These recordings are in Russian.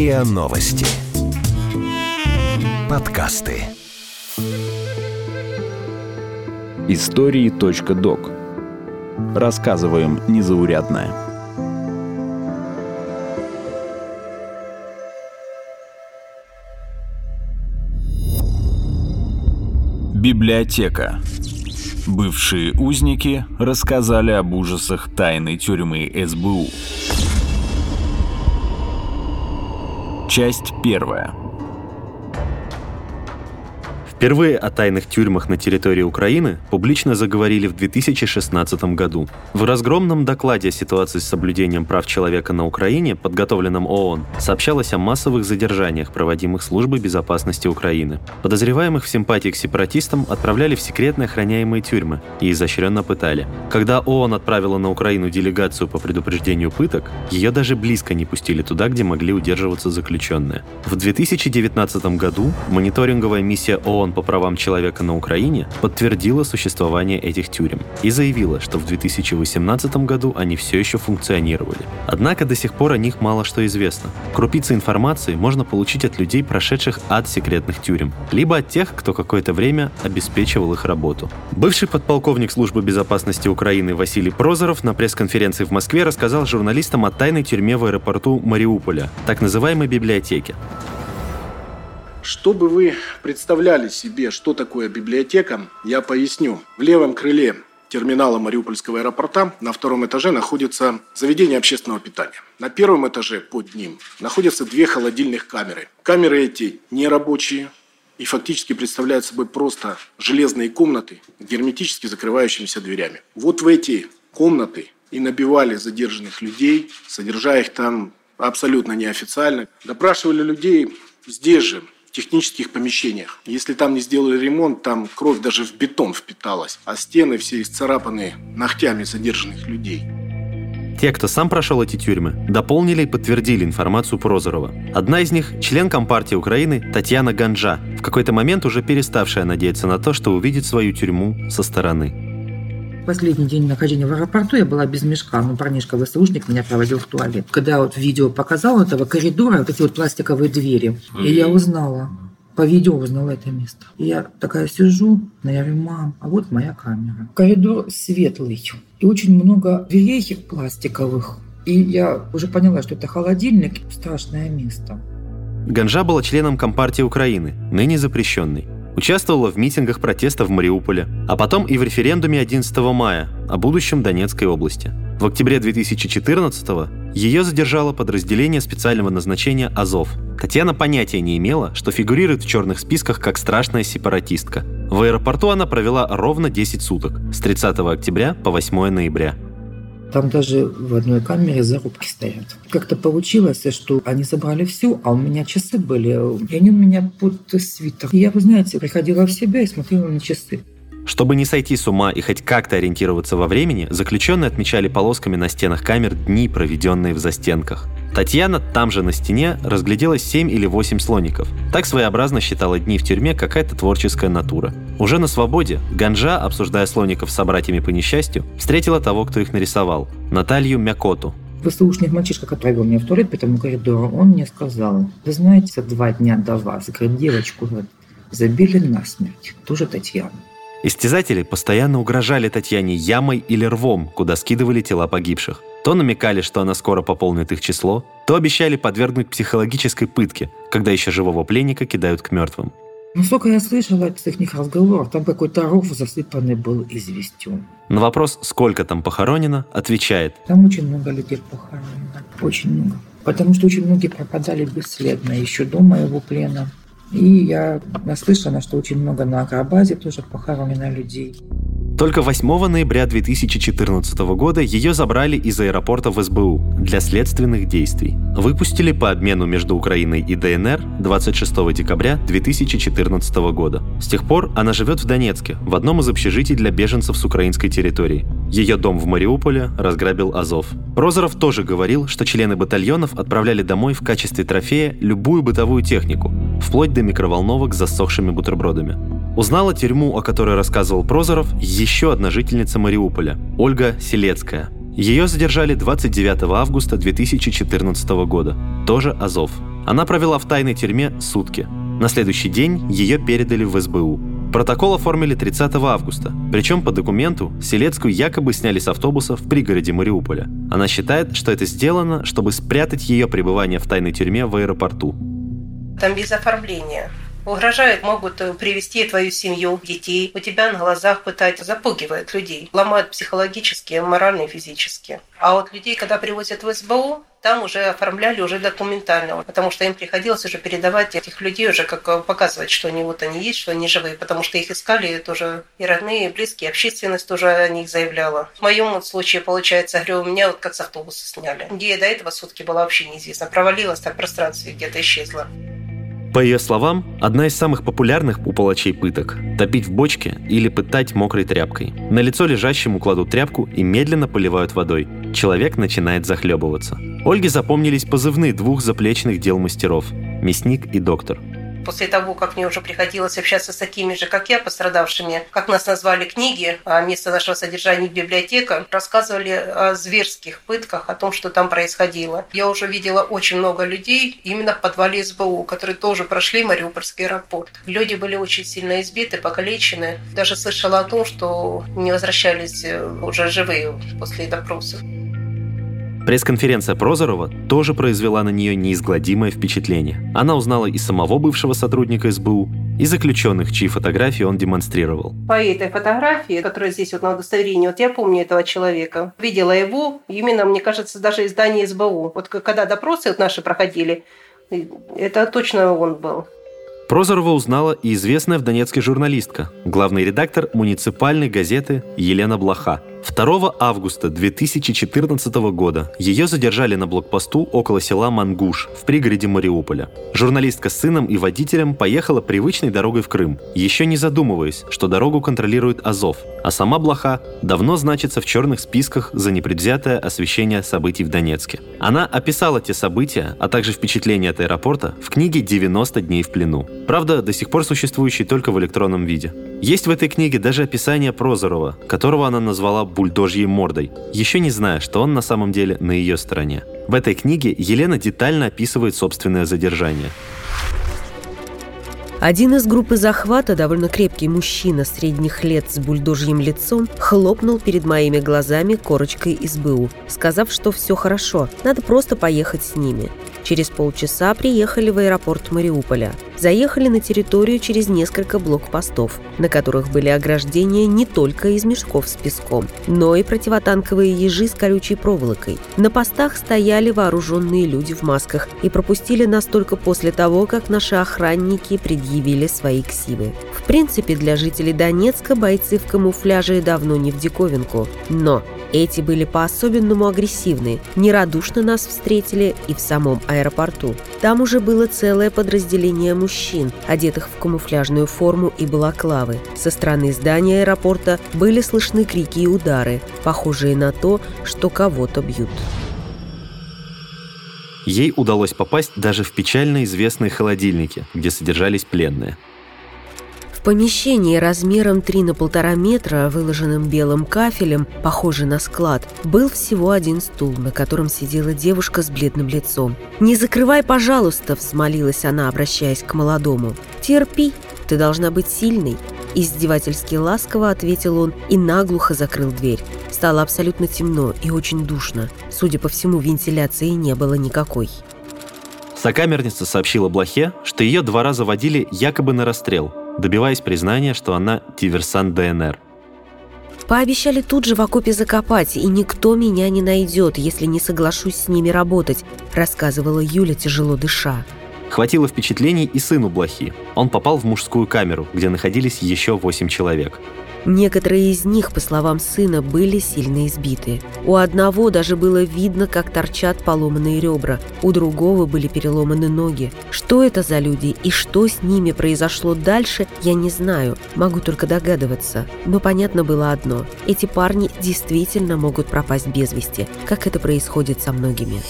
РИА Новости. Подкасты. Истории.док. Рассказываем незаурядное. Библиотека. Бывшие узники рассказали об ужасах тайной тюрьмы СБУ. Часть первая. Впервые о тайных тюрьмах на территории Украины публично заговорили в 2016 году. В разгромном докладе о ситуации с соблюдением прав человека на Украине, подготовленном ООН, сообщалось о массовых задержаниях, проводимых Службой безопасности Украины. Подозреваемых в симпатии к сепаратистам отправляли в секретно охраняемые тюрьмы и изощренно пытали. Когда ООН отправила на Украину делегацию по предупреждению пыток, ее даже близко не пустили туда, где могли удерживаться заключенные. В 2019 году мониторинговая миссия ООН ООН по правам человека на Украине подтвердила существование этих тюрем и заявила, что в 2018 году они все еще функционировали. Однако до сих пор о них мало что известно. Крупицы информации можно получить от людей, прошедших ад секретных тюрем, либо от тех, кто какое-то время обеспечивал их работу. Бывший подполковник службы безопасности Украины Василий Прозоров на пресс-конференции в Москве рассказал журналистам о тайной тюрьме в аэропорту Мариуполя, так называемой библиотеке. Чтобы вы представляли себе, что такое библиотека, я поясню. В левом крыле терминала Мариупольского аэропорта на втором этаже находится заведение общественного питания. На первом этаже под ним находятся две холодильных камеры. Камеры эти нерабочие и фактически представляют собой просто железные комнаты, герметически закрывающимися дверями. Вот в эти комнаты и набивали задержанных людей, содержа их там абсолютно неофициально. Допрашивали людей здесь же, технических помещениях. Если там не сделали ремонт, там кровь даже в бетон впиталась, а стены все исцарапаны ногтями задержанных людей. Те, кто сам прошел эти тюрьмы, дополнили и подтвердили информацию Прозорова. Одна из них – член Компартии Украины Татьяна Ганжа, в какой-то момент уже переставшая надеяться на то, что увидит свою тюрьму со стороны. Последний день нахождения в аэропорту я была без мешка. Ну, парнишка ВСУшник меня проводил в туалет. Когда вот видео показал этого коридора, вот эти вот пластиковые двери, и я узнала по видео узнала это место. И я такая сижу, но я говорю, мам, а вот моя камера. Коридор светлый. И очень много дверей пластиковых. И я уже поняла, что это холодильник. Страшное место. Ганжа была членом Компартии Украины, ныне запрещенной. Участвовала в митингах протеста в Мариуполе, а потом и в референдуме 11 мая о будущем Донецкой области. В октябре 2014-го ее задержало подразделение специального назначения «Азов». Татьяна понятия не имела, что фигурирует в черных списках как страшная сепаратистка. В аэропорту она провела ровно 10 суток, с 30 октября по 8 ноября. Там даже в одной камере зарубки стоят. Как-то получилось, что они забрали все, а у меня часы были, и они у меня под свитер. И я, вы знаете, приходила в себя и смотрела на часы. Чтобы не сойти с ума и хоть как-то ориентироваться во времени, заключенные отмечали полосками на стенах камер дни, проведенные в застенках. Татьяна там же на стене разглядела 7 или 8 слоников. Так своеобразно считала дни в тюрьме какая-то творческая натура. Уже на свободе Ганжа, обсуждая слоников с собратьями по несчастью, встретила того, кто их нарисовал – Наталью Мякоту, ВСУшник мальчишка, который вел меня в туалет по этому коридору, он мне сказал, вы знаете, за два дня до вас, говорит, девочку забили насмерть, тоже Татьяна. Истязатели постоянно угрожали Татьяне ямой или рвом, куда скидывали тела погибших. То намекали, что она скоро пополнит их число, то обещали подвергнуть психологической пытке, когда еще живого пленника кидают к мертвым. Ну, сколько я слышала с их разговоров, там какой-то ров засыпанный был известью. На вопрос, сколько там похоронено, отвечает. Там очень много людей похоронено, очень много. Потому что очень многие пропадали бесследно еще до моего плена. И я наслышана, что очень много на Агробазе тоже похоронено людей. Только 8 ноября 2014 года ее забрали из аэропорта в СБУ для следственных действий. Выпустили по обмену между Украиной и ДНР 26 декабря 2014 года. С тех пор она живет в Донецке, в одном из общежитий для беженцев с украинской территории. Ее дом в Мариуполе разграбил Азов. Прозоров тоже говорил, что члены батальонов отправляли домой в качестве трофея любую бытовую технику, вплоть до микроволновок с засохшими бутербродами. Узнала тюрьму, о которой рассказывал Прозоров, еще одна жительница Мариуполя – Ольга Селецкая. Ее задержали 29 августа 2014 года. Тоже Азов. Она провела в тайной тюрьме сутки. На следующий день ее передали в СБУ. Протокол оформили 30 августа, причем по документу Селецкую якобы сняли с автобуса в пригороде Мариуполя. Она считает, что это сделано, чтобы спрятать ее пребывание в тайной тюрьме в аэропорту. Там без оформления. Угрожают, могут э, привести твою семью, детей, у тебя на глазах пытать, запугивают людей, ломают психологически, морально и физически. А вот людей, когда привозят в СБУ, там уже оформляли уже документально, потому что им приходилось уже передавать этих людей уже как э, показывать, что они вот они есть, что они живые, потому что их искали тоже и родные, и близкие, общественность тоже о них заявляла. В моем вот случае, получается, говорю, у меня вот как с автобуса сняли. Где я до этого сутки была вообще неизвестно. Провалилась так в пространстве, где-то исчезла. По ее словам, одна из самых популярных у палачей пыток – топить в бочке или пытать мокрой тряпкой. На лицо лежащему кладут тряпку и медленно поливают водой. Человек начинает захлебываться. Ольге запомнились позывные двух заплечных дел мастеров – мясник и доктор – после того, как мне уже приходилось общаться с такими же, как я, пострадавшими, как нас назвали книги, а место нашего содержания библиотека, рассказывали о зверских пытках, о том, что там происходило. Я уже видела очень много людей именно в подвале СБУ, которые тоже прошли Мариупольский аэропорт. Люди были очень сильно избиты, покалечены. Даже слышала о том, что не возвращались э, уже живые после допросов. Пресс-конференция Прозорова тоже произвела на нее неизгладимое впечатление. Она узнала и самого бывшего сотрудника СБУ, и заключенных, чьи фотографии он демонстрировал. По этой фотографии, которая здесь вот на удостоверении, вот я помню этого человека, видела его именно, мне кажется, даже из здания СБУ. Вот когда допросы вот наши проходили, это точно он был. Прозорова узнала и известная в Донецке журналистка, главный редактор муниципальной газеты Елена Блоха – 2 августа 2014 года ее задержали на блокпосту около села Мангуш в пригороде Мариуполя. Журналистка с сыном и водителем поехала привычной дорогой в Крым, еще не задумываясь, что дорогу контролирует Азов, а сама Блоха давно значится в черных списках за непредвзятое освещение событий в Донецке. Она описала те события, а также впечатления от аэропорта в книге «90 дней в плену». Правда, до сих пор существующей только в электронном виде. Есть в этой книге даже описание Прозорова, которого она назвала бульдожьей мордой, еще не зная, что он на самом деле на ее стороне. В этой книге Елена детально описывает собственное задержание. Один из группы захвата, довольно крепкий мужчина средних лет с бульдожьим лицом, хлопнул перед моими глазами корочкой из сказав, что все хорошо, надо просто поехать с ними. Через полчаса приехали в аэропорт Мариуполя. Заехали на территорию через несколько блокпостов, на которых были ограждения не только из мешков с песком, но и противотанковые ежи с колючей проволокой. На постах стояли вооруженные люди в масках и пропустили нас только после того, как наши охранники предъявили свои ксивы. В принципе, для жителей Донецка бойцы в камуфляже давно не в диковинку. Но эти были по-особенному агрессивны, нерадушно нас встретили и в самом аэропорту. Там уже было целое подразделение мужчин, одетых в камуфляжную форму и балаклавы. Со стороны здания аэропорта были слышны крики и удары, похожие на то, что кого-то бьют. Ей удалось попасть даже в печально известные холодильники, где содержались пленные – в помещении размером 3 на полтора метра, выложенным белым кафелем, похожий на склад, был всего один стул, на котором сидела девушка с бледным лицом. «Не закрывай, пожалуйста!» – взмолилась она, обращаясь к молодому. «Терпи, ты должна быть сильной!» Издевательски ласково ответил он и наглухо закрыл дверь. Стало абсолютно темно и очень душно. Судя по всему, вентиляции не было никакой. Сокамерница сообщила Блохе, что ее два раза водили якобы на расстрел, добиваясь признания, что она диверсант ДНР. Пообещали тут же в окопе закопать, и никто меня не найдет, если не соглашусь с ними работать, рассказывала Юля, тяжело дыша. Хватило впечатлений и сыну Блохи. Он попал в мужскую камеру, где находились еще восемь человек. Некоторые из них, по словам сына, были сильно избиты. У одного даже было видно, как торчат поломанные ребра, у другого были переломаны ноги. Что это за люди и что с ними произошло дальше, я не знаю, могу только догадываться. Но понятно было одно – эти парни действительно могут пропасть без вести, как это происходит со многими.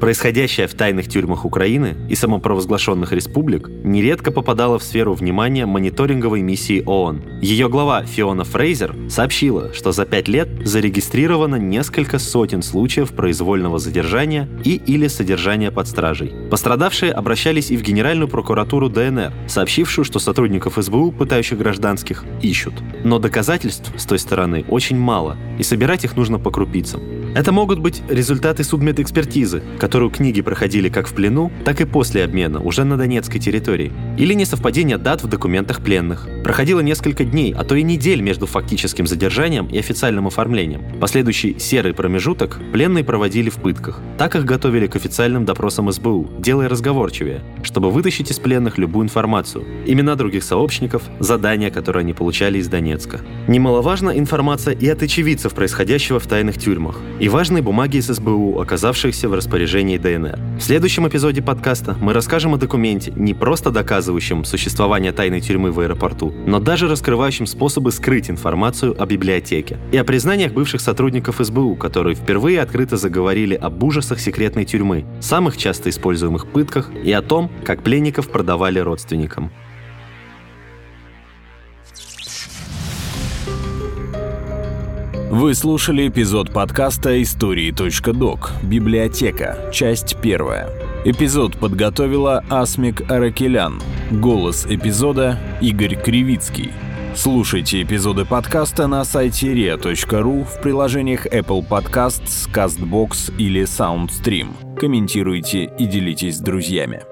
Происходящее в тайных тюрьмах Украины и самопровозглашенных республик нередко попадало в сферу внимания мониторинговой миссии ООН. Ее глава Фиона Фрейзер сообщила, что за пять лет зарегистрировано несколько сотен случаев произвольного задержания и или содержания под стражей. Пострадавшие обращались и в Генеральную прокуратуру ДНР, сообщившую, что сотрудников СБУ, пытающих гражданских, ищут. Но доказательств с той стороны очень мало, и собирать их нужно по крупицам. Это могут быть результаты судмедэкспертизы, которую книги проходили как в плену, так и после обмена, уже на донецкой территории. Или несовпадение дат в документах пленных. Проходило несколько дней, а то и недель между фактическим задержанием и официальным оформлением. Последующий серый промежуток пленные проводили в пытках. Так их готовили к официальным допросам СБУ, делая разговорчивее, чтобы вытащить из пленных любую информацию. Имена других сообщников, задания, которые они получали из Донецка. Немаловажна информация и от очевидцев происходящего в тайных тюрьмах и важные бумаги из СБУ, оказавшиеся в распоряжении ДНР. В следующем эпизоде подкаста мы расскажем о документе, не просто доказывающем существование тайной тюрьмы в аэропорту, но даже раскрывающем способы скрыть информацию о библиотеке, и о признаниях бывших сотрудников СБУ, которые впервые открыто заговорили об ужасах секретной тюрьмы, самых часто используемых пытках и о том, как пленников продавали родственникам. Вы слушали эпизод подкаста «Истории.док. Библиотека. Часть первая». Эпизод подготовила Асмик Аракелян. Голос эпизода Игорь Кривицкий. Слушайте эпизоды подкаста на сайте ria.ru в приложениях Apple Podcasts, CastBox или SoundStream. Комментируйте и делитесь с друзьями.